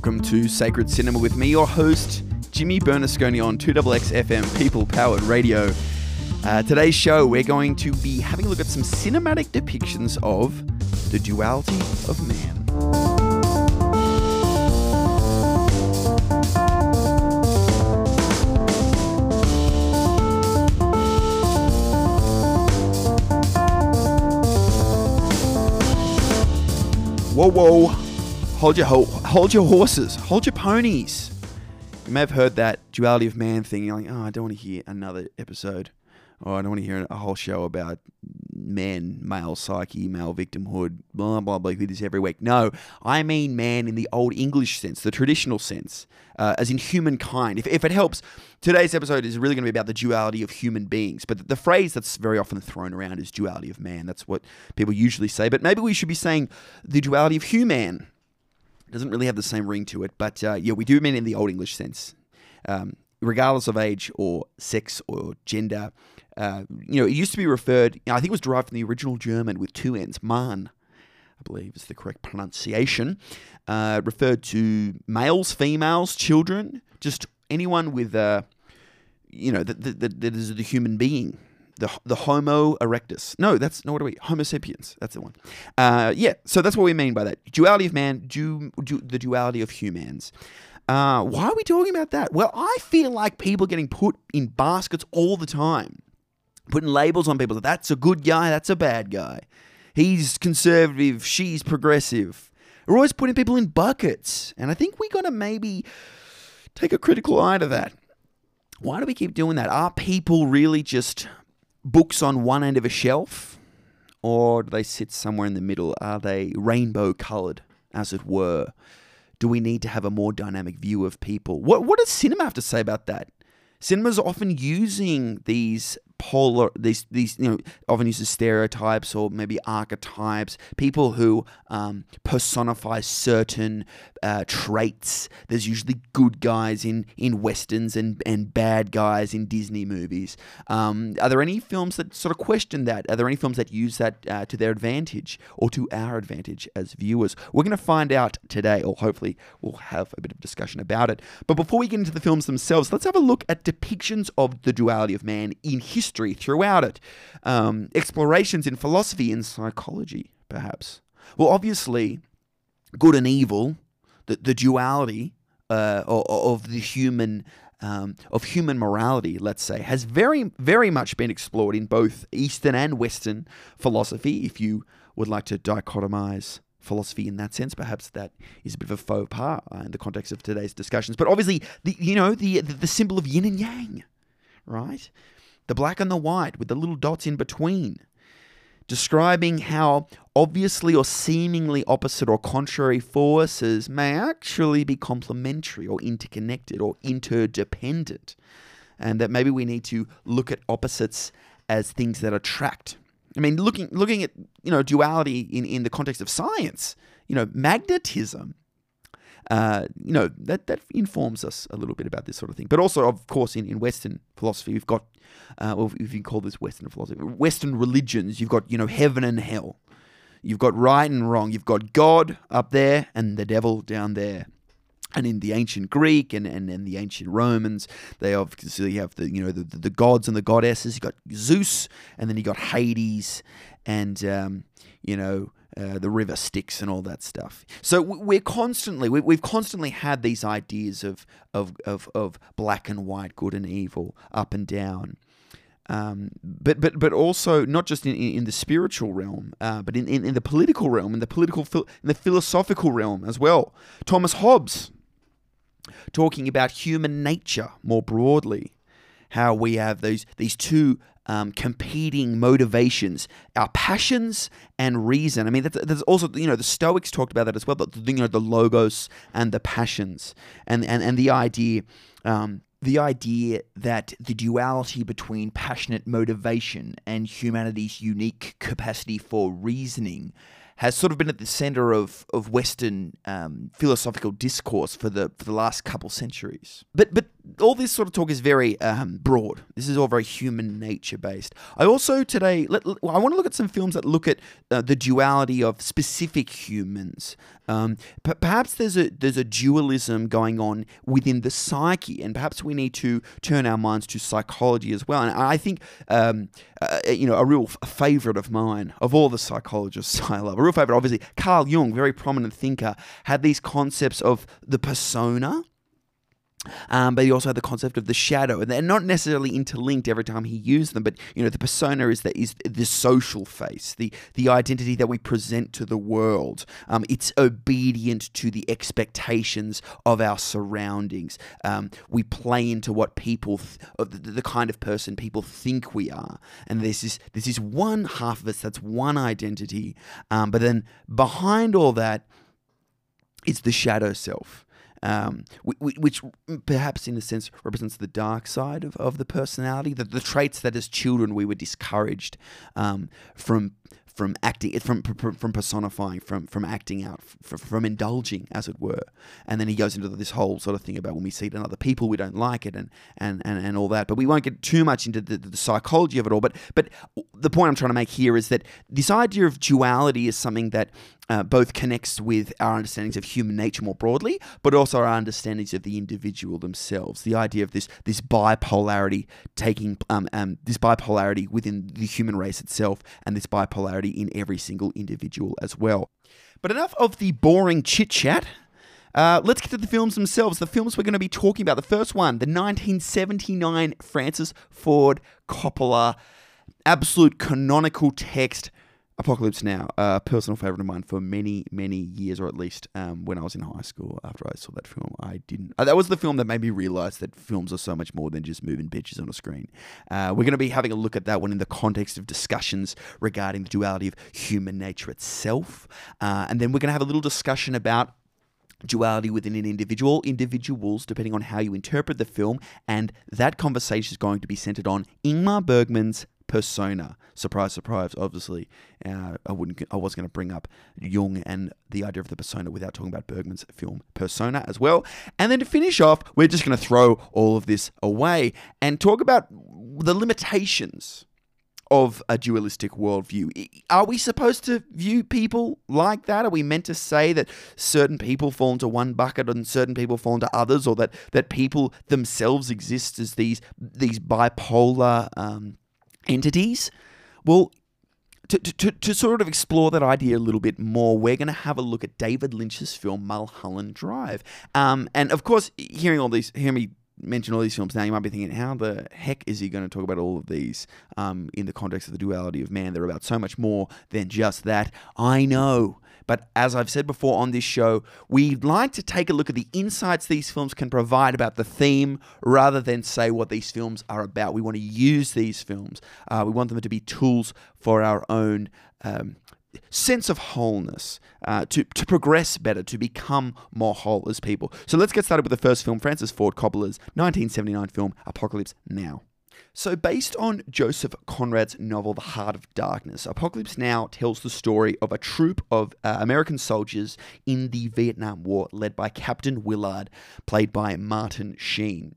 Welcome to Sacred Cinema with me, your host, Jimmy Bernasconi on 2XX FM People Powered Radio. Uh, today's show, we're going to be having a look at some cinematic depictions of the duality of man. Whoa, whoa. Hold your ho- hold your horses, hold your ponies. You may have heard that duality of man thing. You're like, oh, I don't want to hear another episode, or I don't want to hear a whole show about men, male psyche, male victimhood, blah blah blah. We do this every week. No, I mean man in the old English sense, the traditional sense, uh, as in humankind. If, if it helps, today's episode is really going to be about the duality of human beings. But the phrase that's very often thrown around is duality of man. That's what people usually say. But maybe we should be saying the duality of human doesn't really have the same ring to it, but uh, yeah, we do mean in the Old English sense. Um, regardless of age or sex or gender, uh, you know, it used to be referred, you know, I think it was derived from the original German with two N's, man, I believe is the correct pronunciation, uh, referred to males, females, children, just anyone with, uh, you know, that, that, that is the human being the the Homo erectus. No, that's no. What are we? Homo sapiens. That's the one. Uh, yeah. So that's what we mean by that duality of man. Du, du, the duality of humans. Uh, why are we talking about that? Well, I feel like people getting put in baskets all the time, putting labels on people. That's a good guy. That's a bad guy. He's conservative. She's progressive. We're always putting people in buckets, and I think we got to maybe take a critical eye to that. Why do we keep doing that? Are people really just books on one end of a shelf, or do they sit somewhere in the middle? Are they rainbow coloured, as it were? Do we need to have a more dynamic view of people? What what does cinema have to say about that? Cinema's often using these polar these these you know often uses stereotypes or maybe archetypes people who um, personify certain uh, traits. There's usually good guys in in westerns and and bad guys in disney movies. Um, are there any films that sort of question that? Are there any films that use that uh, to their advantage or to our advantage as viewers? We're going to find out today or hopefully we'll have a bit of discussion about it. But before we get into the films themselves let's have a look at depictions of the duality of man in history throughout it, um, explorations in philosophy and psychology, perhaps. Well, obviously, good and evil, the, the duality uh, of, the human um, of human morality, let's say, has very, very much been explored in both Eastern and Western philosophy. If you would like to dichotomize philosophy in that sense, perhaps that is a bit of a faux pas uh, in the context of today's discussions. But obviously, the you know the the, the symbol of yin and yang, right? the black and the white with the little dots in between, describing how obviously or seemingly opposite or contrary forces may actually be complementary or interconnected or interdependent, and that maybe we need to look at opposites as things that attract. I mean, looking looking at you know duality in, in the context of science, you know, magnetism uh, you know, that, that informs us a little bit about this sort of thing. But also, of course, in, in Western philosophy, we've got, uh, well, if you can call this Western philosophy, Western religions, you've got, you know, heaven and hell. You've got right and wrong. You've got God up there and the devil down there. And in the ancient Greek and, and, and the ancient Romans, they obviously have the you know the, the gods and the goddesses. You got Zeus, and then you got Hades, and um, you know uh, the river Styx and all that stuff. So we're constantly we, have constantly had these ideas of, of of of black and white, good and evil, up and down. Um, but but but also not just in, in, the spiritual realm, uh, but in, in, in, the political realm, in the political in the philosophical realm as well. Thomas Hobbes talking about human nature more broadly, how we have those these two um, competing motivations, our passions and reason. I mean, that's, also you know the Stoics talked about that as well. But you know the logos and the passions, and and and the idea. Um, the idea that the duality between passionate motivation and humanity's unique capacity for reasoning has sort of been at the center of, of Western um, philosophical discourse for the for the last couple centuries. But but all this sort of talk is very um, broad. This is all very human nature based. I also today let, I want to look at some films that look at uh, the duality of specific humans. Um, perhaps there's a there's a dualism going on within the psyche, and perhaps we need to turn our minds to psychology as well. And I think um, uh, you know a real favorite of mine of all the psychologists I love, a real favorite, obviously Carl Jung, very prominent thinker, had these concepts of the persona um, but he also had the concept of the shadow, and they're not necessarily interlinked every time he used them. But you know, the persona is that is the social face, the the identity that we present to the world. Um, it's obedient to the expectations of our surroundings. Um, we play into what people, th- the, the kind of person people think we are, and this is this is one half of us. That's one identity. Um, but then behind all that is the shadow self um, which perhaps in a sense represents the dark side of, of the personality, the, the traits that as children we were discouraged um, from from acting from from personifying from from acting out from, from indulging as it were. And then he goes into this whole sort of thing about when we see it in other people we don't like it and and and, and all that. But we won't get too much into the, the psychology of it all. But but the point i'm trying to make here is that this idea of duality is something that uh, both connects with our understandings of human nature more broadly, but also our understandings of the individual themselves. The idea of this this bipolarity taking um, um, this bipolarity within the human race itself, and this bipolarity in every single individual as well. But enough of the boring chit chat. Uh, let's get to the films themselves. The films we're going to be talking about. The first one, the 1979 Francis Ford Coppola absolute canonical text Apocalypse Now, a personal favorite of mine for many, many years, or at least um, when I was in high school. After I saw that film, I didn't. Uh, that was the film that made me realize that films are so much more than just moving bitches on a screen. Uh, we're going to be having a look at that one in the context of discussions regarding the duality of human nature itself, uh, and then we're going to have a little discussion about duality within an individual, individuals, depending on how you interpret the film, and that conversation is going to be centered on Ingmar Bergman's persona. Surprise, surprise. Obviously, uh, I wouldn't. I was going to bring up Jung and the idea of the persona without talking about Bergman's film Persona as well. And then to finish off, we're just going to throw all of this away and talk about the limitations of a dualistic worldview. Are we supposed to view people like that? Are we meant to say that certain people fall into one bucket and certain people fall into others, or that that people themselves exist as these these bipolar um, entities. Well, to, to, to sort of explore that idea a little bit more, we're going to have a look at David Lynch's film Mulholland Drive. Um, and of course, hearing all these, hearing me mention all these films now, you might be thinking, how the heck is he going to talk about all of these um, in the context of the duality of man? They're about so much more than just that. I know. But as I've said before on this show, we'd like to take a look at the insights these films can provide about the theme rather than say what these films are about. We want to use these films, uh, we want them to be tools for our own. Um, sense of wholeness, uh, to, to progress better, to become more whole as people. So let's get started with the first film, Francis Ford Coppola's 1979 film, Apocalypse Now. So, based on Joseph Conrad's novel The Heart of Darkness, Apocalypse Now tells the story of a troop of uh, American soldiers in the Vietnam War led by Captain Willard, played by Martin Sheen.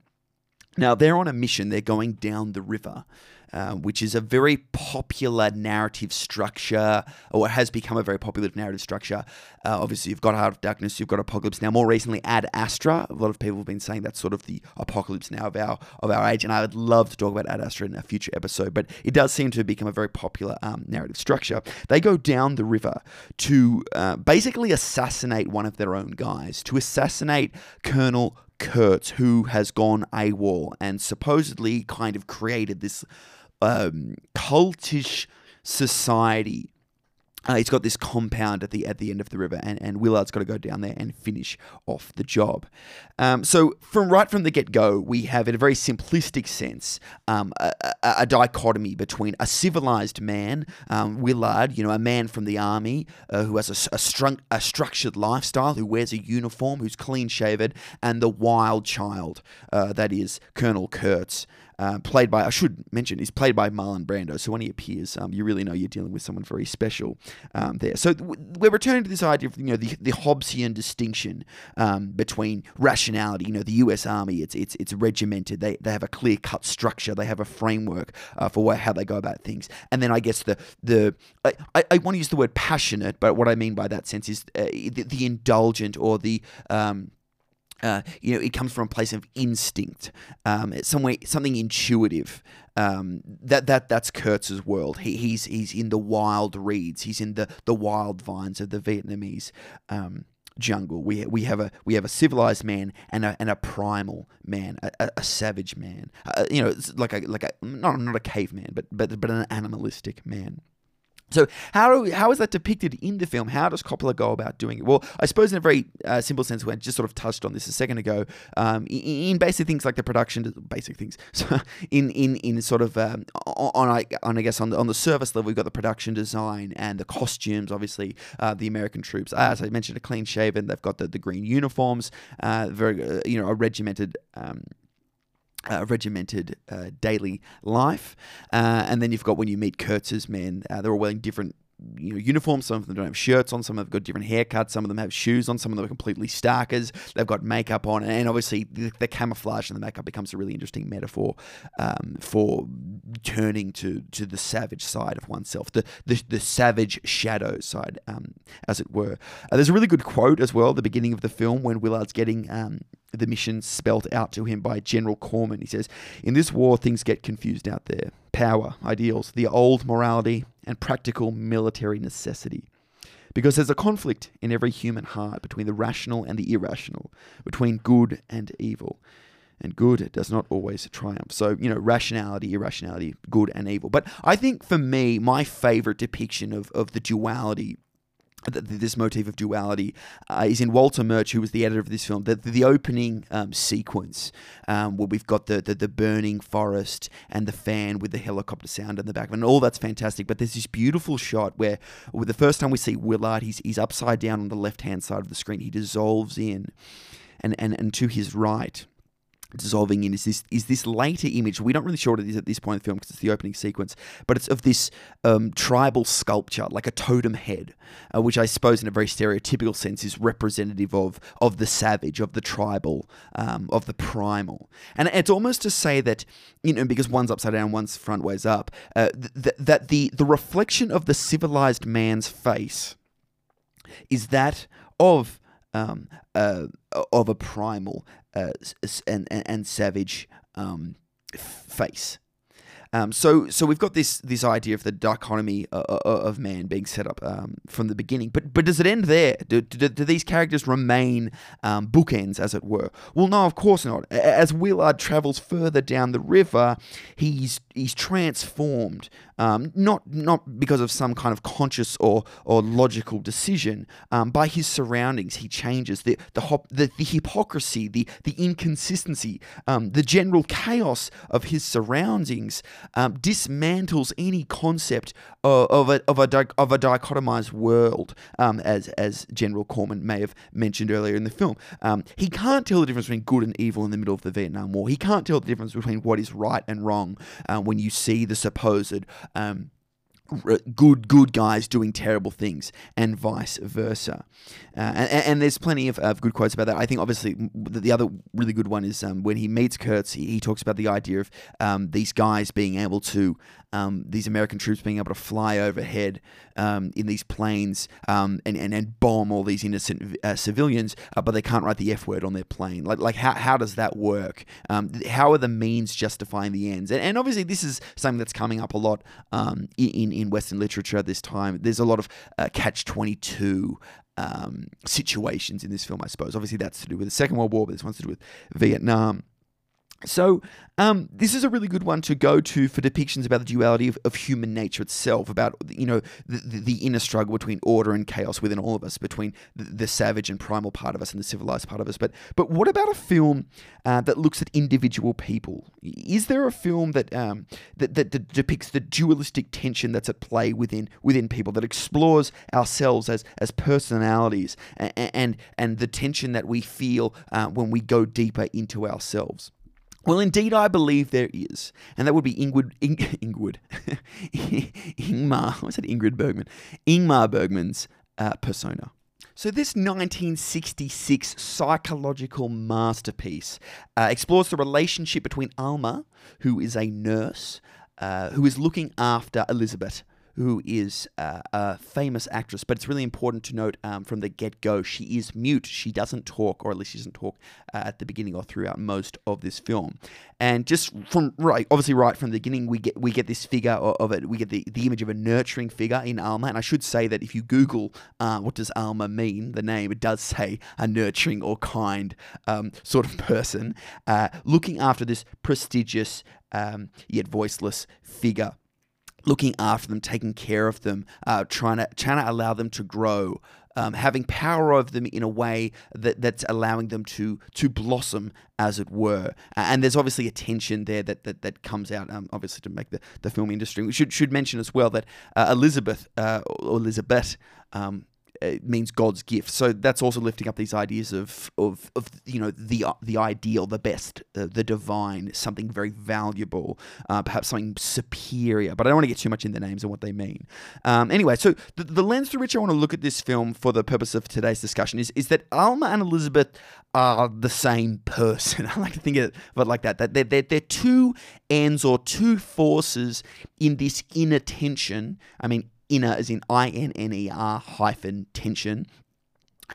Now, they're on a mission, they're going down the river. Uh, which is a very popular narrative structure, or has become a very popular narrative structure. Uh, obviously, you've got Heart of Darkness, you've got Apocalypse Now. More recently, Ad Astra. A lot of people have been saying that's sort of the Apocalypse Now of our of our age, and I would love to talk about Ad Astra in a future episode. But it does seem to have become a very popular um, narrative structure. They go down the river to uh, basically assassinate one of their own guys, to assassinate Colonel Kurtz, who has gone AWOL and supposedly kind of created this um, cultish society. Uh, he's got this compound at the at the end of the river, and, and Willard's got to go down there and finish off the job. Um, so, from right from the get go, we have, in a very simplistic sense, um, a, a, a, dichotomy between a civilized man, um, Willard, you know, a man from the army uh, who has a, a, strung, a structured lifestyle, who wears a uniform, who's clean shaven, and the wild child uh, that is Colonel Kurtz. Uh, played by I should mention he's played by Marlon Brando. So when he appears, um, you really know you're dealing with someone very special um, there. So we're returning to this idea of you know the, the Hobbesian distinction um, between rationality. You know, the U.S. Army it's it's it's regimented. They they have a clear cut structure. They have a framework uh, for how they go about things. And then I guess the the I, I, I want to use the word passionate, but what I mean by that sense is uh, the, the, indulgent or the um, uh, you know, it comes from a place of instinct, um, somewhere something intuitive. Um, that that that's Kurtz's world. He, he's he's in the wild reeds. He's in the, the wild vines of the Vietnamese um, jungle. We we have a we have a civilized man and a and a primal man, a, a savage man. Uh, you know, like a like a not not a caveman, but but but an animalistic man. So how how is that depicted in the film? How does Coppola go about doing it? Well, I suppose in a very uh, simple sense, we just sort of touched on this a second ago. Um, in, in, basic things like the production, basic things. So in in in sort of um, on I on I guess on the on the service level, we've got the production design and the costumes. Obviously, uh, the American troops, as I mentioned, are clean shaven. They've got the, the green uniforms, uh, very uh, you know a regimented. Um, uh, regimented uh, daily life. Uh, and then you've got when you meet Kurtz's men, uh, they're all wearing different you know, uniforms. Some of them don't have shirts on. Some of them have got different haircuts. Some of them have shoes on. Some of them are completely starkers. They've got makeup on, and obviously the, the camouflage and the makeup becomes a really interesting metaphor um, for turning to to the savage side of oneself, the the, the savage shadow side, um, as it were. Uh, there's a really good quote as well at the beginning of the film when Willard's getting um, the mission spelt out to him by General Corman. He says, In this war, things get confused out there. Power, ideals, the old morality, and practical military necessity. Because there's a conflict in every human heart between the rational and the irrational, between good and evil. And good does not always triumph. So, you know, rationality, irrationality, good and evil. But I think for me, my favorite depiction of, of the duality this motif of duality uh, is in Walter Murch, who was the editor of this film. The, the opening um, sequence, um, where we've got the, the, the burning forest and the fan with the helicopter sound in the back, and all that's fantastic. But there's this beautiful shot where, with the first time we see Willard, he's he's upside down on the left hand side of the screen. He dissolves in, and and and to his right dissolving in is this is this later image. We're not really sure what it is at this point in the film because it's the opening sequence, but it's of this um, tribal sculpture, like a totem head, uh, which I suppose, in a very stereotypical sense, is representative of of the savage, of the tribal, um, of the primal. And it's almost to say that you know because one's upside down, one's front ways up, uh, th- that the the reflection of the civilized man's face is that of um, uh, of a primal uh, and, and, and savage um, face. Um, so, so we've got this this idea of the dichotomy uh, uh, of man being set up um, from the beginning. But but does it end there? Do, do, do these characters remain um, bookends, as it were? Well, no, of course not. As Willard travels further down the river, he's he's transformed um, not not because of some kind of conscious or or logical decision. Um, by his surroundings, he changes the the, hop, the, the hypocrisy, the the inconsistency, um, the general chaos of his surroundings um, dismantles any concept of, of a of a of a dichotomized world, um, as as General Corman may have mentioned earlier in the film. Um, he can't tell the difference between good and evil in the middle of the Vietnam War. He can't tell the difference between what is right and wrong uh, when you see the supposed um, good good guys doing terrible things and vice versa uh, and, and, there's plenty of, of, good quotes about that i think obviously the other really good one is um, when he meets kurtz he, he, talks about the idea of um, these guys being able to um, these American troops being able to fly overhead um, in these planes um, and, and, and bomb all these innocent uh, civilians, uh, but they can't write the F word on their plane. Like, like how, how does that work? Um, how are the means justifying the ends? And, and obviously, this is something that's coming up a lot in, in Western literature at this time. There's a lot of uh, catch 22 um, situations in this film, I suppose. Obviously, that's to do with the Second World War, but this one's to do with Vietnam. So, um, this is a really good one to go to for depictions about the duality of, of human nature itself, about you know the, the, inner struggle between order and chaos within all of us, between the, the, savage and primal part of us and the civilized part of us. But but what about a film uh, that looks at individual people? Is there a film that, um, that, that that depicts the dualistic tension that's at play within within people that explores ourselves as as personalities and and, and the tension that we feel uh, when we go deeper into ourselves? Well, indeed, I believe there is, and that would be Ingrid, Ing, Ingrid, Ingmar. What said Ingrid Bergman? Ingmar Bergman's uh, persona. So, this 1966 psychological masterpiece uh, explores the relationship between Alma, who is a nurse, uh, who is looking after Elizabeth, who is uh, a famous actress, but it's really important to note um, from the get go, she is mute. She doesn't talk, or at least she doesn't talk uh, at the beginning or throughout most of this film. And just from right, obviously, right from the beginning, we get we get this figure of it. We get the, the image of a nurturing figure in Alma. And I should say that if you Google uh, what does Alma mean, the name, it does say a nurturing or kind um, sort of person uh, looking after this prestigious um, yet voiceless figure looking after them, taking care of them, uh, trying to trying to allow them to grow, um, having power over them in a way that that's allowing them to to blossom, as it were. And there's obviously a tension there that that, that comes out, um, obviously, to make the, the film industry. We should should mention as well that uh, Elizabeth uh, Elizabeth. Um, it means God's gift. So that's also lifting up these ideas of of, of you know the the ideal, the best, uh, the divine, something very valuable, uh, perhaps something superior. But I don't want to get too much in the names and what they mean. Um, anyway, so the, the lens through which I want to look at this film for the purpose of today's discussion is is that Alma and Elizabeth are the same person. I like to think of it like that. That they're, they're, they're two ends or two forces in this inner tension. I mean, inner as in I N N E R hyphen tension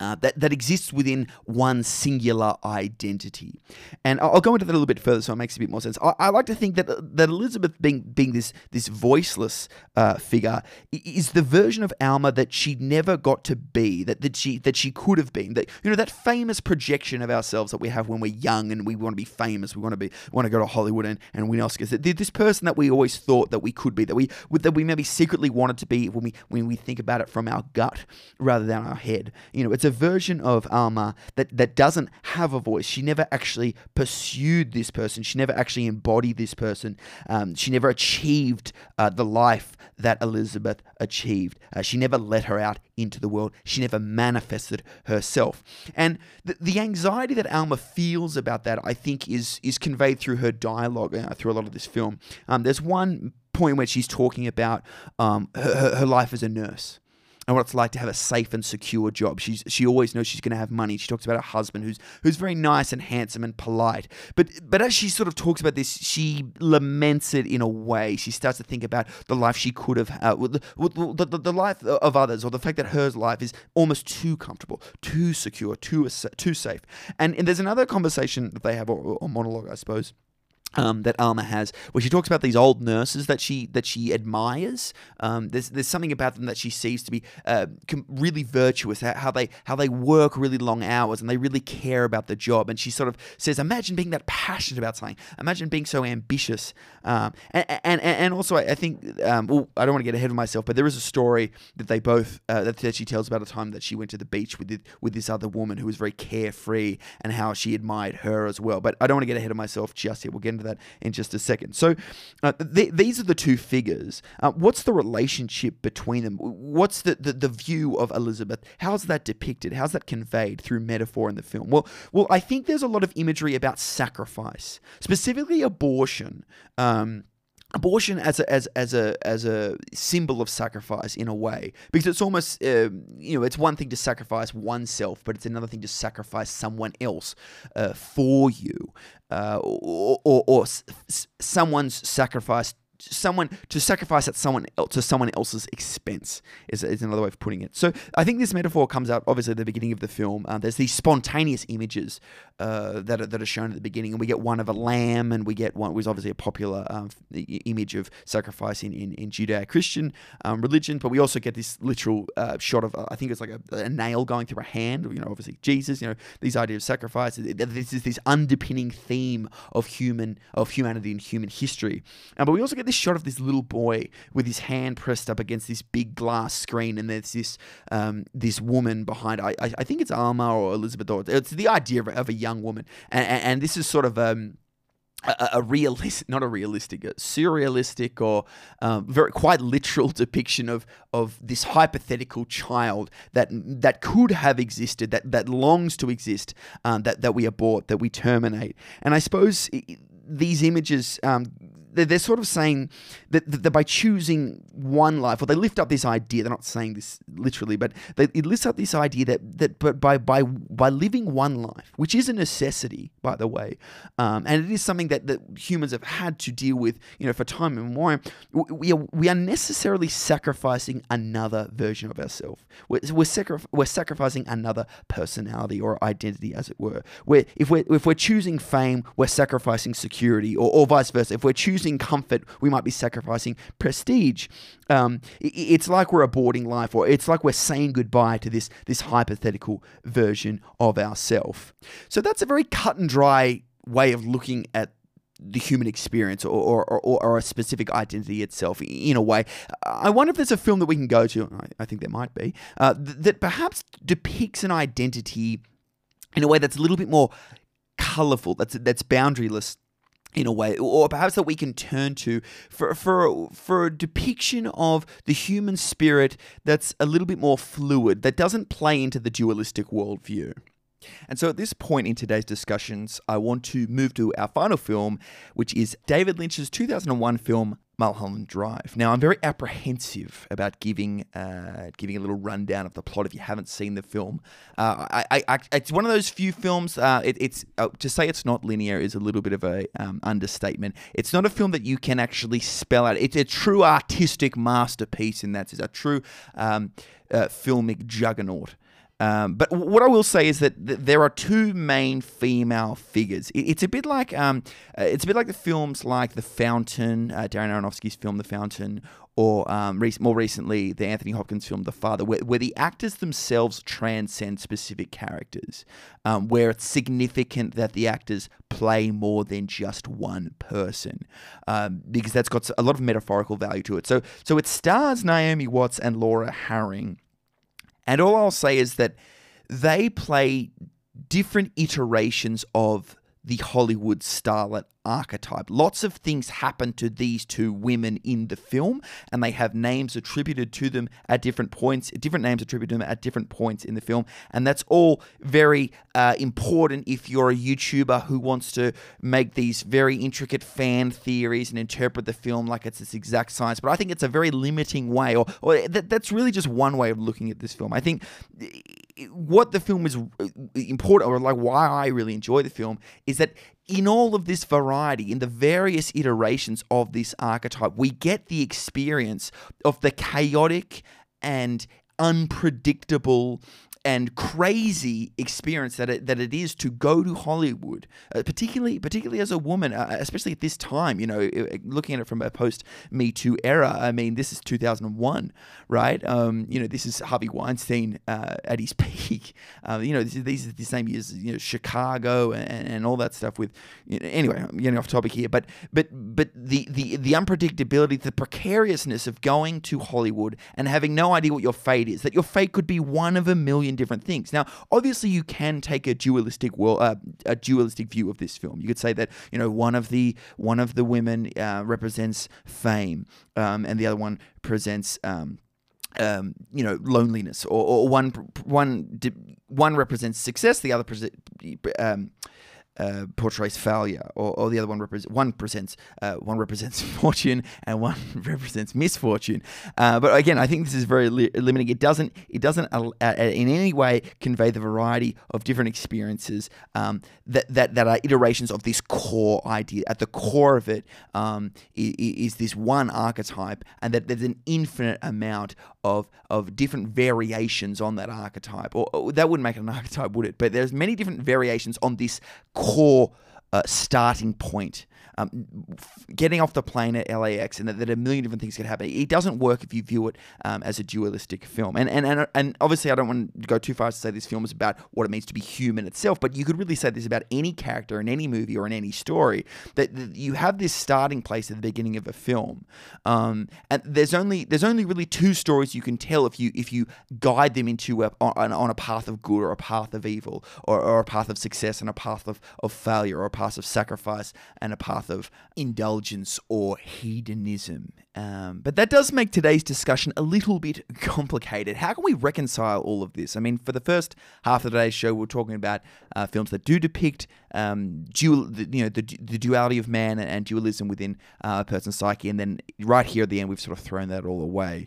uh, that, that exists within one singular identity. And I'll go into that a little bit further so it makes a bit more sense. I, I like to think that that Elizabeth being being this this voiceless uh, figure is the version of Alma that she never got to be, that, that she that she could have been. That you know that famous projection of ourselves that we have when we're young and we want to be famous, we want to be want to go to Hollywood and, and win Oscars. This person that we always thought that we could be, that we that we maybe secretly wanted to be when we when we think about it from our gut rather than our head. You know, it's a version of Alma that, that doesn't have a voice. She never actually pursued this person. She never actually embodied this person. Um, she never achieved uh, the life that Elizabeth achieved. Uh, she never let her out into the world. She never manifested herself. And the, the anxiety that Alma feels about that, I think, is is conveyed through her dialogue uh, through a lot of this film. Um, there's one point where she's talking about um, her, her life as a nurse and what it's like to have a safe and secure job. She's she always knows she's going to have money. She talks about her husband, who's who's very nice and handsome and polite. But but as she sort of talks about this, she laments it in a way. She starts to think about the life she could have, uh, the, the, the, the life of others, or the fact that her life is almost too comfortable, too secure, too too safe. And, and there's another conversation that they have, or, or monologue, I suppose um, that Alma has, where she talks about these old nurses that she that she admires. Um, there's there's something about them that she sees to be uh, really virtuous. How they how they work really long hours and they really care about the job. And she sort of says, "Imagine being that passionate about something. Imagine being so ambitious." Um, and, and and also I think um, well, I don't want to get ahead of myself, but there is a story that they both uh, that, that she tells about a time that she went to the beach with the, with this other woman who was very carefree and how she admired her as well. But I don't want to get ahead of myself just yet. We'll get into that in just a second. So uh, th- these are the two figures. Uh, what's the relationship between them? What's the, the, the view of Elizabeth? How's that depicted? How's that conveyed through metaphor in the film? Well, well, I think there's a lot of imagery about sacrifice, specifically abortion. Um, abortion as a as as a as a symbol of sacrifice in a way because it's almost uh, you know it's one thing to sacrifice oneself but it's another thing to sacrifice someone else uh, for you uh, or, or, or someone's sacrifice someone to sacrifice at someone else to someone else's expense is, is another way of putting it. So I think this metaphor comes out obviously at the beginning of the film. Uh, there's these spontaneous images uh, that are, that are shown at the beginning, and we get one of a lamb, and we get one was obviously a popular um, image of sacrifice in in, Judeo-Christian um, religion, but we also get this literal uh, shot of I think it's like a, a, nail going through a hand. You know, obviously Jesus. You know, these ideas of sacrifice. This is this underpinning theme of human of humanity and human history, uh, but we also get this shot of this little boy with his hand pressed up against this big glass screen, and there's this um, this woman behind. I, I think it's Alma or Elizabeth. Or it's the idea of, of a young woman, and, and, this is sort of um, a, a realistic, not a realistic, a surrealistic or um, very quite literal depiction of of this hypothetical child that that could have existed, that that longs to exist, um, that that we abort, that we terminate. And I suppose these images um, they're, sort of saying that, that, by choosing one life, or they lift up this idea. They're not saying this literally, but they, it lifts up this idea that that but by by by living one life, which is a necessity, by the way, um, and it is something that, that humans have had to deal with, you know, for time immemorial. We are, we are necessarily sacrificing another version of ourselves. We're we're, we're sacrificing another personality or identity, as it were. Where if we're if we're choosing fame, we're sacrificing security, or, or vice versa. If we're choosing comfort, we might be sacrificing prestige. Um, it's like we're aborting life, or it's like we're saying goodbye to this this hypothetical version of ourself. So that's a very cut and dry way of looking at the human experience or, or, or, or, a specific identity itself in a way. I wonder if there's a film that we can go to, I, I think there might be, uh, th- that perhaps depicts an identity in a way that's a little bit more colorful, that's, that's boundaryless in a way, or perhaps that we can turn to for for for a depiction of the human spirit that's a little bit more fluid, that doesn't play into the dualistic worldview. And so at this point in today's discussions, I want to move to our final film, which is David Lynch's 2001 film Mulholland Drive. Now, I'm very apprehensive about giving uh, giving a little rundown of the plot if you haven't seen the film. Uh, I, I, it's one of those few films. Uh, it, it's uh, to say it's not linear is a little bit of a um, understatement. It's not a film that you can actually spell out. It's a true artistic masterpiece in that. It's a true um, uh, filmic juggernaut. Um, but what I will say is that th- there are two main female figures. It- it's a bit like um, uh, it's a bit like the films like The Fountain, uh, Darren Aronofsky's film The Fountain, or um, re- more recently the Anthony Hopkins film The Father, where, where the actors themselves transcend specific characters, um, where it's significant that the actors play more than just one person, um, because that's got a lot of metaphorical value to it. So, so it stars Naomi Watts and Laura Harring and all I'll say is that they play different iterations of the Hollywood starlet archetype. Lots of things happen to these two women in the film, and they have names attributed to them at different points, different names attributed to them at different points in the film. And that's all very uh, important if you're a YouTuber who wants to make these very intricate fan theories and interpret the film like it's this exact science. But I think it's a very limiting way, or, or that, that's really just one way of looking at this film. I think what the film is uh, important, or like why I really enjoy the film, is that in all of this variety, in the various iterations of this archetype, we get the experience of the chaotic and unpredictable and crazy experience that it, that it is to go to Hollywood, uh, particularly particularly as a woman, uh, especially at this time. You know, looking at it from a post Me Too era. I mean, this is 2001, right? Um, you know, this is Harvey Weinstein uh, at his peak. Uh, you know, these are the same years, you know, Chicago and, and all that stuff. With you know, anyway, I'm getting off topic here, but but but the the the unpredictability, the precariousness of going to Hollywood and having no idea what your fate is. That your fate could be one of a million different things. Now, obviously, you can take a dualistic world, uh, a dualistic view of this film. You could say that you know one of the one of the women uh, represents fame, um, and the other one presents. Um, um, you know, loneliness, or, or one one one represents success, the other pre- um, uh, portrays failure, or, or, the other one represents one presents uh, one represents fortune and one represents misfortune. Uh, but again, I think this is very li- limiting. It doesn't it doesn't uh, in any way convey the variety of different experiences um, that, that that are iterations of this core idea. At the core of it um, is, is this one archetype, and that there's an infinite amount of of different variations on that archetype. Or, or that wouldn't make it an archetype, would it? But there's many different variations on this core uh, starting point um, getting off the plane at LAX and that, that, a million different things could happen. It doesn't work if you view it um, as a dualistic film. And, and, and, and obviously, I don't want to go too far to say this film is about what it means to be human itself, but you could really say this about any character in any movie or in any story that, that you have this starting place at the beginning of a film. Um, and there's only there's only really two stories you can tell if you if you guide them into a, on, on a path of good or a path of evil or, or a path of success and a path of, of failure or a path of sacrifice and a path path of indulgence or hedonism. Um, but that does make today's discussion a little bit complicated. How can we reconcile all of this? I mean, for the first half of today's show, we're talking about uh, films that do depict um, dual, the, you know, the, the duality of man and, dualism within uh, a person's psyche, and then right here at the end, we've sort of thrown that all away.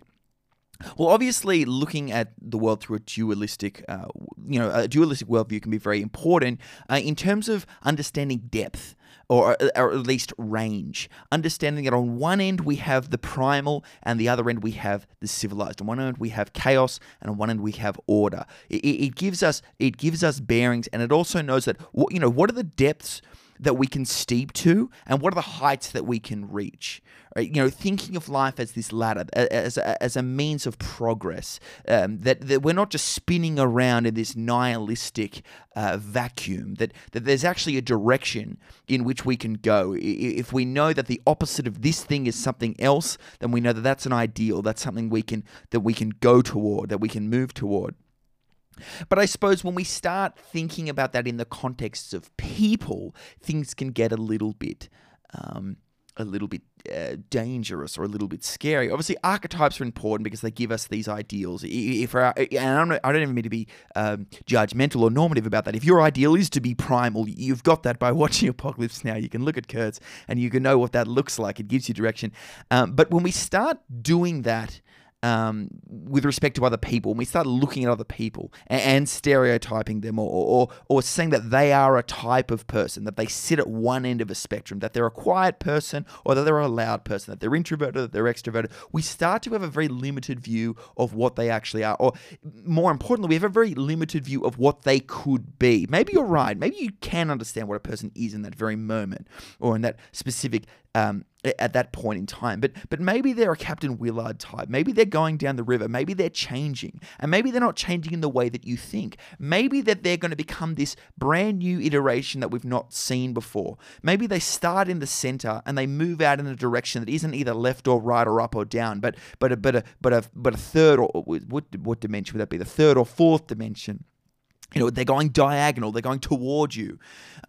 Well, obviously, looking at the world through a dualistic, uh, you know, a dualistic worldview can be very important uh, in terms of understanding depth. Or, or, at least range. Understanding that on one end we have the primal, and the other end we have the civilized. On one end we have chaos, and on one end we have order. It, it gives us it gives us bearings, and it also knows that you know what are the depths that we can steep to and what are the heights that we can reach. Right? You know, thinking of life as this ladder, as a, as a means of progress, um, that, that we're not just spinning around in this nihilistic uh, vacuum, that, that there's actually a direction in which we can go. If we know that the opposite of this thing is something else, then we know that that's an ideal, that's something we can, that we can go toward, that we can move toward. But I suppose when we start thinking about that in the context of people, things can get a little bit. Um, a little bit uh, dangerous or a little bit scary. Obviously, archetypes are important because they give us these ideals. If our, and I don't, I don't even mean to be um, judgmental or normative about that. If your ideal is to be primal, you've got that by watching Apocalypse Now. You can look at Kurtz and you can know what that looks like. It gives you direction. Um, but when we start doing that um, with respect to other people, when we start looking at other people and, and stereotyping them or, or, or saying that they are a type of person, that they sit at one end of a spectrum, that they're a quiet person or that they're a loud person, that they're introverted, that they're extroverted, we start to have a very limited view of what they actually are. Or more importantly, we have a very limited view of what they could be. Maybe you're right. Maybe you can understand what a person is in that very moment or in that specific um, at that point in time. But but maybe they're a Captain Willard type. Maybe they're going down the river. Maybe they're changing, and maybe they're not changing in the way that you think. Maybe that they're going to become this brand new iteration that we've not seen before. Maybe they start in the center and they move out in a direction that isn't either left or right or up or down, but but a, but a but a but a third or what what dimension would that be? The third or fourth dimension you know they're going diagonal they're going toward you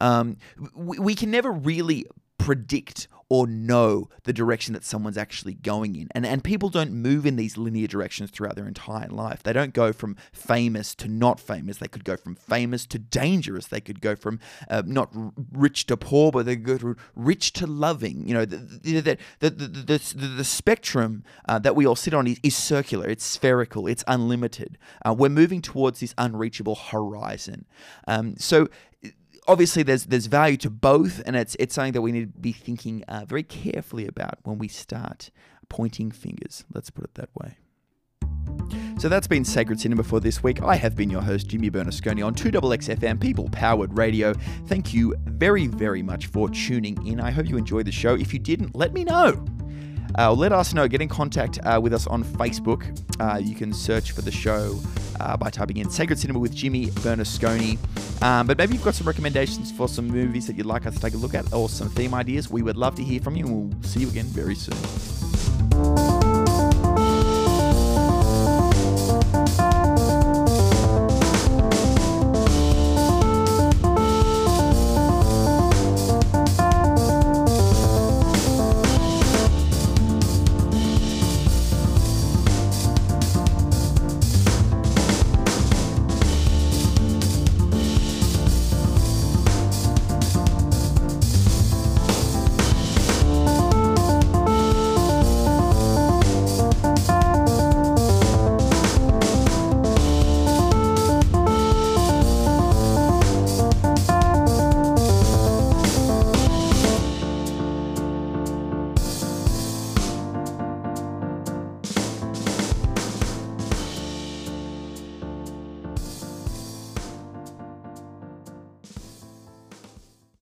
um, we, we, can never really predict or know the direction that someone's actually going in. And, and people don't move in these linear directions throughout their entire life. They don't go from famous to not famous. They could go from famous to dangerous. They could go from uh, not rich to poor, but they go from rich to loving. You know, the, the, the, the, the, the spectrum uh, that we all sit on is, is, circular, it's spherical, it's unlimited. Uh, we're moving towards this unreachable horizon. Um, so obviously there's there's value to both, and it's it's something that we need to be thinking uh, very carefully about when we start pointing fingers. Let's put it that way. So that's been Sacred Cinema for this week. I have been your host, Jimmy Bernasconi, on 2XXFM People Powered Radio. Thank you very, very much for tuning in. I hope you enjoyed the show. If you didn't, let me know uh, let us know. Get in contact uh, with us on Facebook. Uh, you can search for the show uh, by typing in Sacred Cinema with Jimmy Bernasconi. Um, but maybe you've got some recommendations for some movies that you'd like us to take a look at or some theme ideas. We would love to hear from you, and we'll see you again very soon.